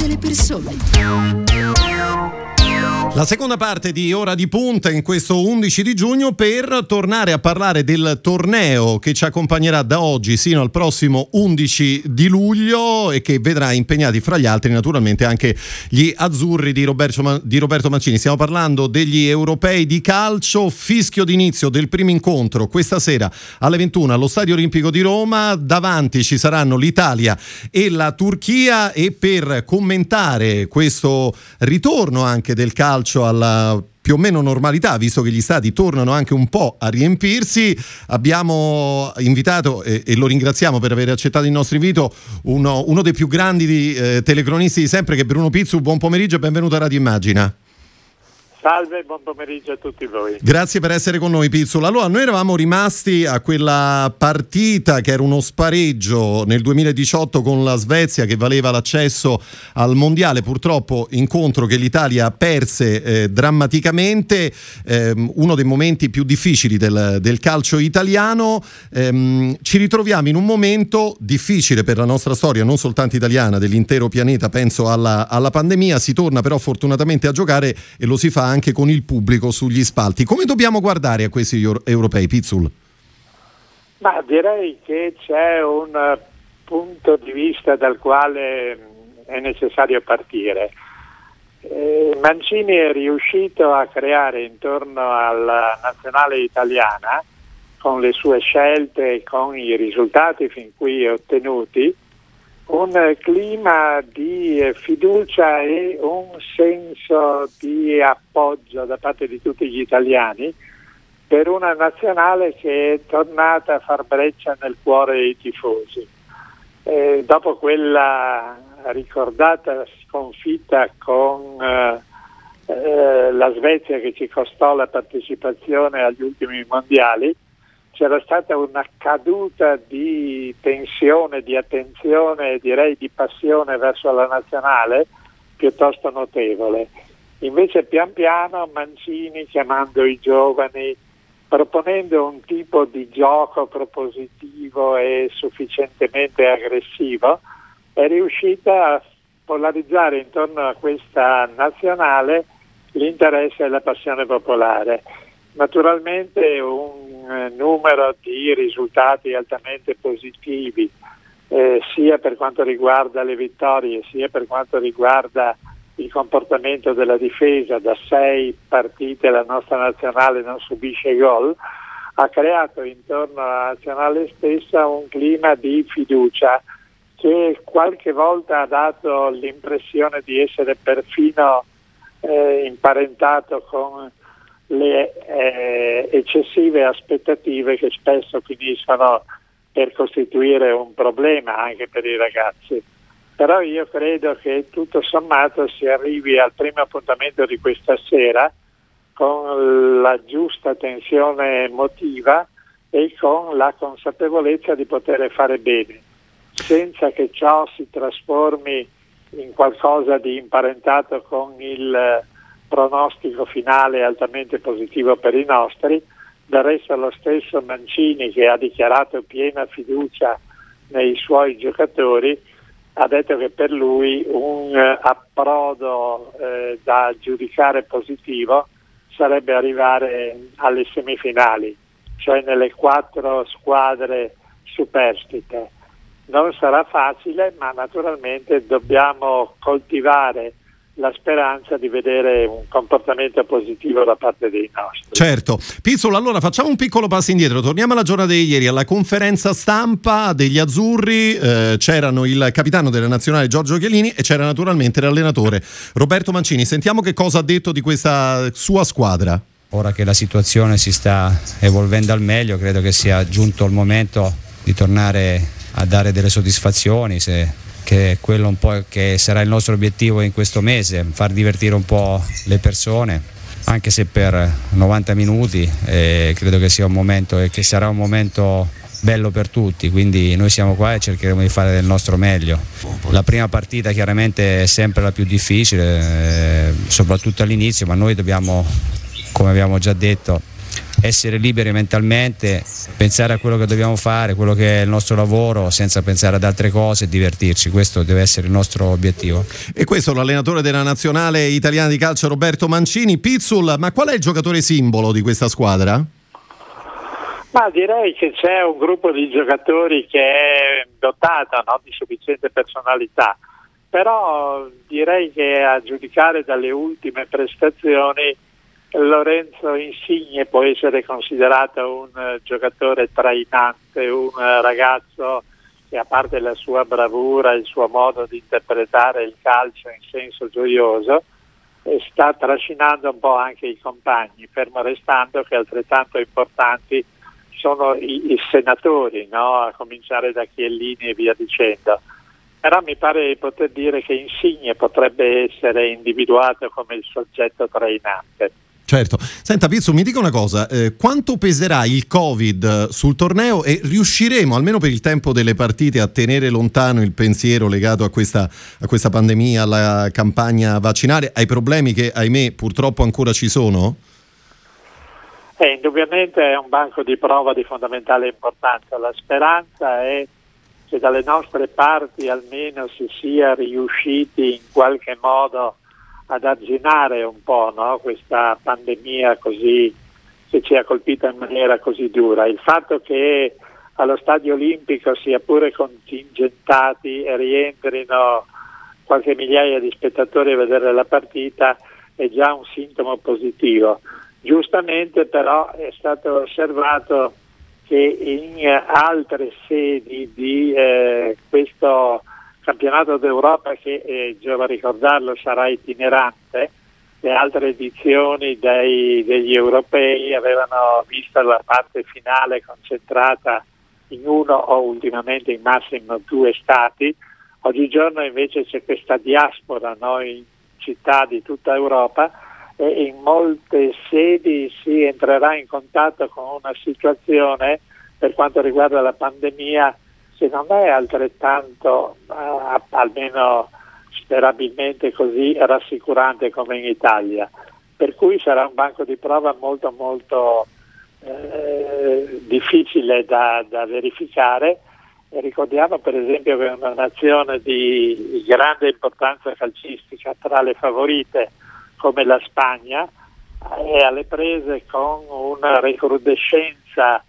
delle persone. La seconda parte di Ora di Punta in questo 11 di giugno per tornare a parlare del torneo che ci accompagnerà da oggi sino al prossimo 11 di luglio e che vedrà impegnati fra gli altri naturalmente anche gli azzurri di Roberto, di Roberto Mancini. Stiamo parlando degli europei di calcio, fischio d'inizio del primo incontro questa sera alle 21 allo Stadio Olimpico di Roma. Davanti ci saranno l'Italia e la Turchia e per commentare questo ritorno anche del calcio calcio alla più o meno normalità, visto che gli stati tornano anche un po' a riempirsi. Abbiamo invitato, e, e lo ringraziamo per aver accettato il nostro invito, uno, uno dei più grandi eh, telecronisti di sempre, che è Bruno Pizzu. Buon pomeriggio e benvenuto a Radio Immagina. Salve, buon pomeriggio a tutti voi. Grazie per essere con noi Pizzula. Allora, noi eravamo rimasti a quella partita che era uno spareggio nel 2018 con la Svezia che valeva l'accesso al mondiale, purtroppo incontro che l'Italia perse eh, drammaticamente, eh, uno dei momenti più difficili del, del calcio italiano. Eh, ci ritroviamo in un momento difficile per la nostra storia, non soltanto italiana, dell'intero pianeta, penso alla, alla pandemia, si torna però fortunatamente a giocare e lo si fa anche con il pubblico sugli spalti. Come dobbiamo guardare a questi europei, Pizzul? Ma direi che c'è un punto di vista dal quale è necessario partire. Eh, Mancini è riuscito a creare intorno alla nazionale italiana, con le sue scelte e con i risultati fin qui ottenuti, un clima di fiducia e un senso di appoggio da parte di tutti gli italiani per una nazionale che è tornata a far breccia nel cuore dei tifosi. Eh, dopo quella ricordata sconfitta con eh, eh, la Svezia che ci costò la partecipazione agli ultimi mondiali, c'era stata una caduta di tensione, di attenzione e direi di passione verso la nazionale piuttosto notevole. Invece pian piano Mancini chiamando i giovani, proponendo un tipo di gioco propositivo e sufficientemente aggressivo, è riuscita a polarizzare intorno a questa nazionale l'interesse e la passione popolare. Naturalmente un numero di risultati altamente positivi, eh, sia per quanto riguarda le vittorie, sia per quanto riguarda il comportamento della difesa. Da sei partite la nostra nazionale non subisce gol, ha creato intorno alla nazionale stessa un clima di fiducia che qualche volta ha dato l'impressione di essere perfino eh, imparentato con le eh, eccessive aspettative che spesso finiscono per costituire un problema anche per i ragazzi. Però io credo che tutto sommato si arrivi al primo appuntamento di questa sera con la giusta tensione emotiva e con la consapevolezza di poter fare bene, senza che ciò si trasformi in qualcosa di imparentato con il pronostico finale altamente positivo per i nostri, del resto lo stesso Mancini che ha dichiarato piena fiducia nei suoi giocatori ha detto che per lui un approdo eh, da giudicare positivo sarebbe arrivare alle semifinali, cioè nelle quattro squadre superstite. Non sarà facile, ma naturalmente dobbiamo coltivare la speranza di vedere un comportamento positivo da parte dei nostri. Certo. Pizzolo, allora facciamo un piccolo passo indietro, torniamo alla giornata di ieri, alla conferenza stampa degli azzurri, eh, c'erano il capitano della nazionale Giorgio Chiellini e c'era naturalmente l'allenatore Roberto Mancini. Sentiamo che cosa ha detto di questa sua squadra. Ora che la situazione si sta evolvendo al meglio, credo che sia giunto il momento di tornare a dare delle soddisfazioni. Se che è quello un po' che sarà il nostro obiettivo in questo mese, far divertire un po' le persone, anche se per 90 minuti, eh, credo che sia un momento e che sarà un momento bello per tutti, quindi noi siamo qua e cercheremo di fare del nostro meglio. La prima partita chiaramente è sempre la più difficile, eh, soprattutto all'inizio, ma noi dobbiamo, come abbiamo già detto, essere liberi mentalmente, pensare a quello che dobbiamo fare, quello che è il nostro lavoro, senza pensare ad altre cose e divertirci. Questo deve essere il nostro obiettivo. E questo è l'allenatore della nazionale italiana di calcio Roberto Mancini. Pizzul, ma qual è il giocatore simbolo di questa squadra? Ma direi che c'è un gruppo di giocatori che è dotato no, di sufficiente personalità, però direi che a giudicare dalle ultime prestazioni Lorenzo Insigne può essere considerato un giocatore trainante, un ragazzo che a parte la sua bravura, il suo modo di interpretare il calcio in senso gioioso, sta trascinando un po' anche i compagni, fermo restando che altrettanto importanti sono i, i senatori, no? a cominciare da Chiellini e via dicendo. Però mi pare di poter dire che Insigne potrebbe essere individuato come il soggetto trainante. Certo. Senta Pizzo, mi dica una cosa, eh, quanto peserà il Covid sul torneo e riusciremo, almeno per il tempo delle partite, a tenere lontano il pensiero legato a questa, a questa pandemia, alla campagna vaccinale, ai problemi che, ahimè, purtroppo ancora ci sono? Eh, indubbiamente è un banco di prova di fondamentale importanza. La speranza è che dalle nostre parti almeno si sia riusciti in qualche modo ad arginare un po' no? questa pandemia così, che ci ha colpito in maniera così dura. Il fatto che allo stadio olimpico sia pure contingentati e rientrino qualche migliaia di spettatori a vedere la partita è già un sintomo positivo. Giustamente però è stato osservato che in altre sedi di eh, questo campionato d'Europa che, eh, giova ricordarlo, sarà itinerante, le altre edizioni dei, degli europei avevano visto la parte finale concentrata in uno o ultimamente in massimo due stati, oggigiorno invece c'è questa diaspora no, in città di tutta Europa e in molte sedi si entrerà in contatto con una situazione per quanto riguarda la pandemia che non è altrettanto, eh, almeno sperabilmente così, rassicurante come in Italia. Per cui sarà un banco di prova molto molto eh, difficile da, da verificare. Ricordiamo per esempio che una nazione di grande importanza calcistica tra le favorite come la Spagna è alle prese con una recrudescenza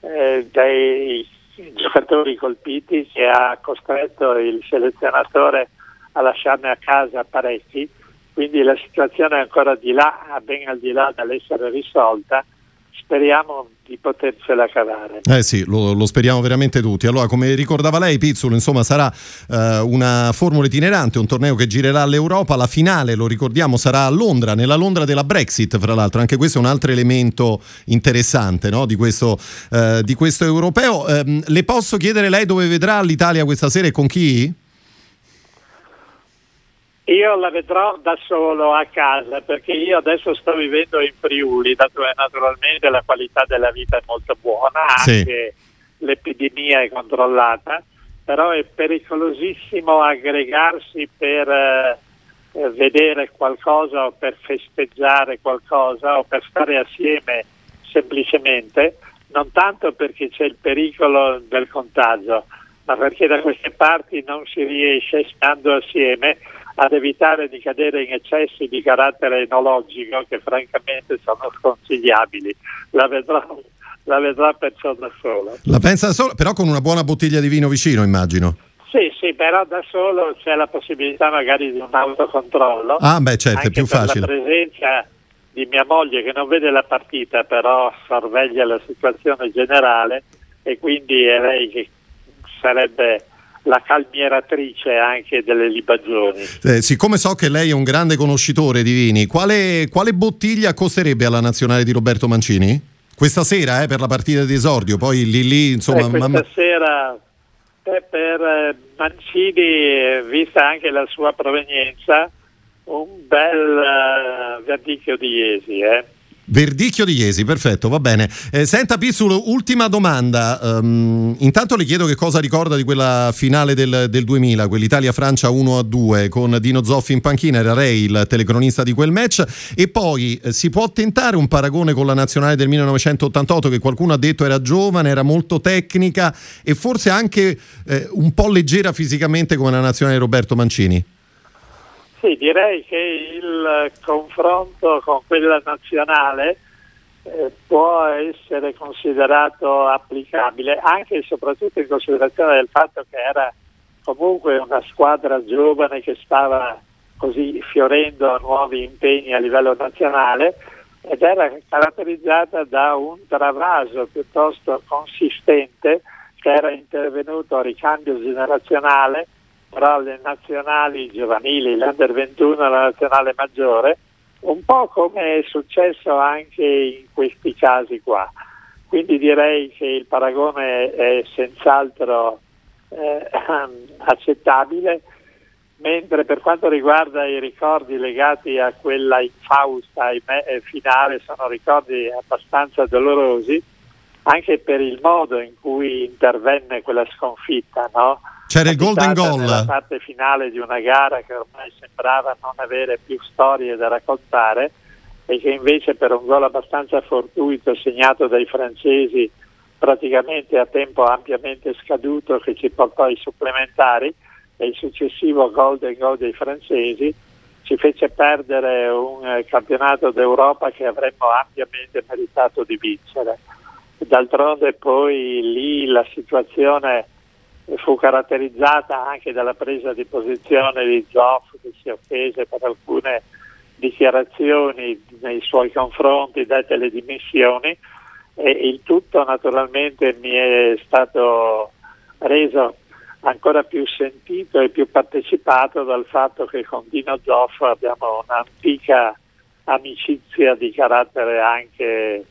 eh, dei giocatori colpiti che ha costretto il selezionatore a lasciarne a casa parecchi, quindi la situazione è ancora di là, ben al di là dall'essere risolta speriamo di potercela cavare. Eh sì, lo, lo, speriamo veramente tutti. Allora, come ricordava lei, Pizzolo, insomma, sarà eh, una formula itinerante, un torneo che girerà all'Europa. La finale, lo ricordiamo, sarà a Londra, nella Londra della Brexit, fra l'altro. Anche questo è un altro elemento interessante no? di, questo, eh, di, questo, europeo. Ehm, le posso chiedere lei dove vedrà l'Italia questa sera e con chi? Io la vedrò da solo a casa perché io adesso sto vivendo in Friuli, dato che naturalmente la qualità della vita è molto buona, anche sì. l'epidemia è controllata, però è pericolosissimo aggregarsi per eh, vedere qualcosa o per festeggiare qualcosa o per stare assieme semplicemente, non tanto perché c'è il pericolo del contagio, ma perché da queste parti non si riesce stando assieme ad evitare di cadere in eccessi di carattere enologico che francamente sono sconsigliabili. La vedrò, la vedrà perciò da solo. La pensa da solo, però con una buona bottiglia di vino vicino, immagino. Sì, sì, però da solo c'è la possibilità magari di un autocontrollo. Ah, beh, certo, è più facile. La presenza di mia moglie che non vede la partita, però sorveglia la situazione generale e quindi è lei che sarebbe la calmieratrice anche delle libagioni. Eh, siccome so che lei è un grande conoscitore di vini, quale, quale bottiglia costerebbe alla nazionale di Roberto Mancini? Questa sera eh, per la partita di esordio, poi lì lì insomma... Eh, questa mamma... sera eh, per eh, Mancini, vista anche la sua provenienza, un bel uh, Verdicchio di Iesi. Eh. Verdicchio di Iesi, perfetto, va bene. Eh, senta Pizzul, ultima domanda. Um, intanto le chiedo che cosa ricorda di quella finale del, del 2000, quell'Italia-Francia 1-2 con Dino Zoffi in panchina, era Ray il telecronista di quel match. E poi eh, si può tentare un paragone con la nazionale del 1988 che qualcuno ha detto era giovane, era molto tecnica e forse anche eh, un po' leggera fisicamente come la nazionale di Roberto Mancini? Sì, direi che il confronto con quella nazionale eh, può essere considerato applicabile anche e soprattutto in considerazione del fatto che era comunque una squadra giovane che stava così fiorendo a nuovi impegni a livello nazionale ed era caratterizzata da un travaso piuttosto consistente che era intervenuto a ricambio generazionale tra le nazionali giovanili, l'Under 21 e la nazionale maggiore, un po' come è successo anche in questi casi qua. Quindi direi che il paragone è senz'altro eh, accettabile, mentre per quanto riguarda i ricordi legati a quella infausta finale sono ricordi abbastanza dolorosi, anche per il modo in cui intervenne quella sconfitta, no? C'era il golden goal. La parte finale di una gara che ormai sembrava non avere più storie da raccontare e che invece per un gol abbastanza fortuito segnato dai francesi praticamente a tempo ampiamente scaduto che ci portò ai supplementari e il successivo golden goal dei francesi ci fece perdere un eh, campionato d'Europa che avremmo ampiamente meritato di vincere. D'altronde poi lì la situazione fu caratterizzata anche dalla presa di posizione di Zoff che si offese per alcune dichiarazioni nei suoi confronti dette le dimissioni e il tutto naturalmente mi è stato reso ancora più sentito e più partecipato dal fatto che con Dino Zoff abbiamo un'antica amicizia di carattere anche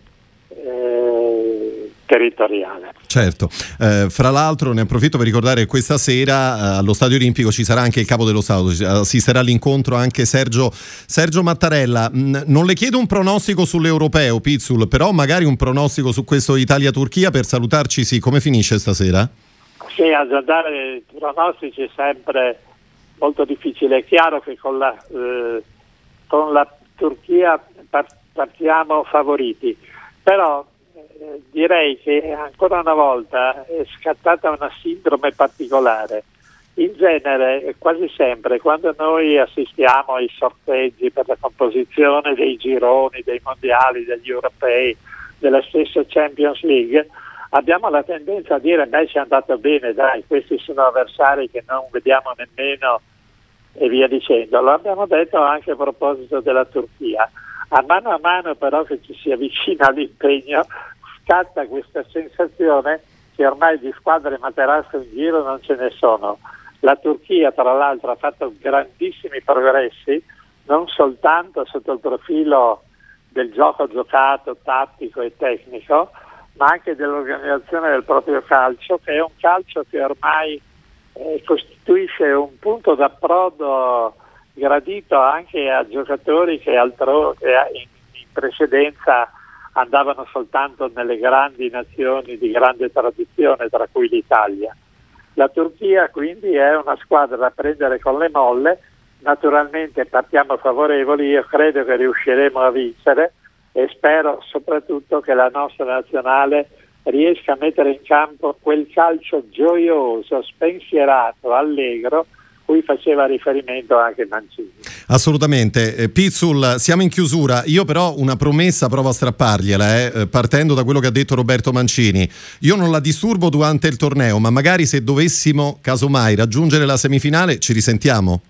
eh, territoriale. Certo, eh, fra l'altro ne approfitto per ricordare che questa sera eh, allo Stadio Olimpico ci sarà anche il capo dello Stato, assisterà all'incontro anche Sergio, Sergio Mattarella. Mm, non le chiedo un pronostico sull'europeo, Pizzul, però magari un pronostico su questo Italia-Turchia per salutarci, sì, come finisce stasera? Sì, a dare pronostici è sempre molto difficile. È chiaro che con la, eh, con la Turchia partiamo favoriti però eh, direi che ancora una volta è scattata una sindrome particolare. In genere, quasi sempre, quando noi assistiamo ai sorteggi per la composizione dei gironi, dei mondiali, degli europei, della stessa Champions League, abbiamo la tendenza a dire beh ci è andato bene, dai, questi sono avversari che non vediamo nemmeno e via dicendo. Lo abbiamo detto anche a proposito della Turchia. A mano a mano però che ci si avvicina all'impegno scatta questa sensazione che ormai di squadre materasse in giro non ce ne sono. La Turchia tra l'altro ha fatto grandissimi progressi non soltanto sotto il profilo del gioco giocato, tattico e tecnico, ma anche dell'organizzazione del proprio calcio, che è un calcio che ormai eh, costituisce un punto d'approdo gradito anche a giocatori che, altro, in, in precedenza andavano soltanto nelle grandi nazioni di grande tradizione, tra cui l'Italia. La Turchia quindi è una squadra da prendere con le molle, naturalmente partiamo favorevoli, io credo che riusciremo a vincere e spero soprattutto che la nostra nazionale riesca a mettere in campo quel calcio gioioso, spensierato, allegro cui faceva riferimento anche Mancini. Assolutamente. Eh, Pizzul, siamo in chiusura. Io però una promessa provo a strappargliela, eh, eh, partendo da quello che ha detto Roberto Mancini. Io non la disturbo durante il torneo, ma magari se dovessimo, casomai, raggiungere la semifinale, ci risentiamo.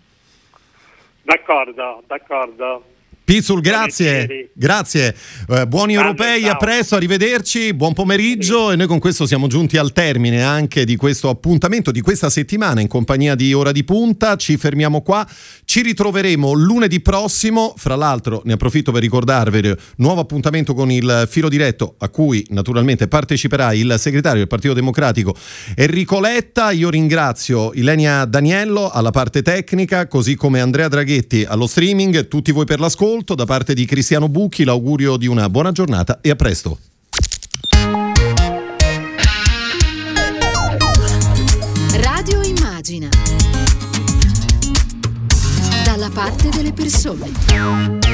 D'accordo, d'accordo. Pizzul, grazie, grazie. Eh, buoni Grande, europei, ciao. a presto, arrivederci, buon pomeriggio e noi con questo siamo giunti al termine anche di questo appuntamento di questa settimana in compagnia di Ora di Punta. Ci fermiamo qua. Ci ritroveremo lunedì prossimo, fra l'altro ne approfitto per ricordarvi nuovo appuntamento con il filo diretto a cui naturalmente parteciperà il segretario del Partito Democratico Enrico Letta. Io ringrazio Ilenia Daniello alla parte tecnica, così come Andrea Draghetti allo streaming, tutti voi per l'ascolto, da parte di Cristiano Bucchi l'augurio di una buona giornata e a presto. Immagina.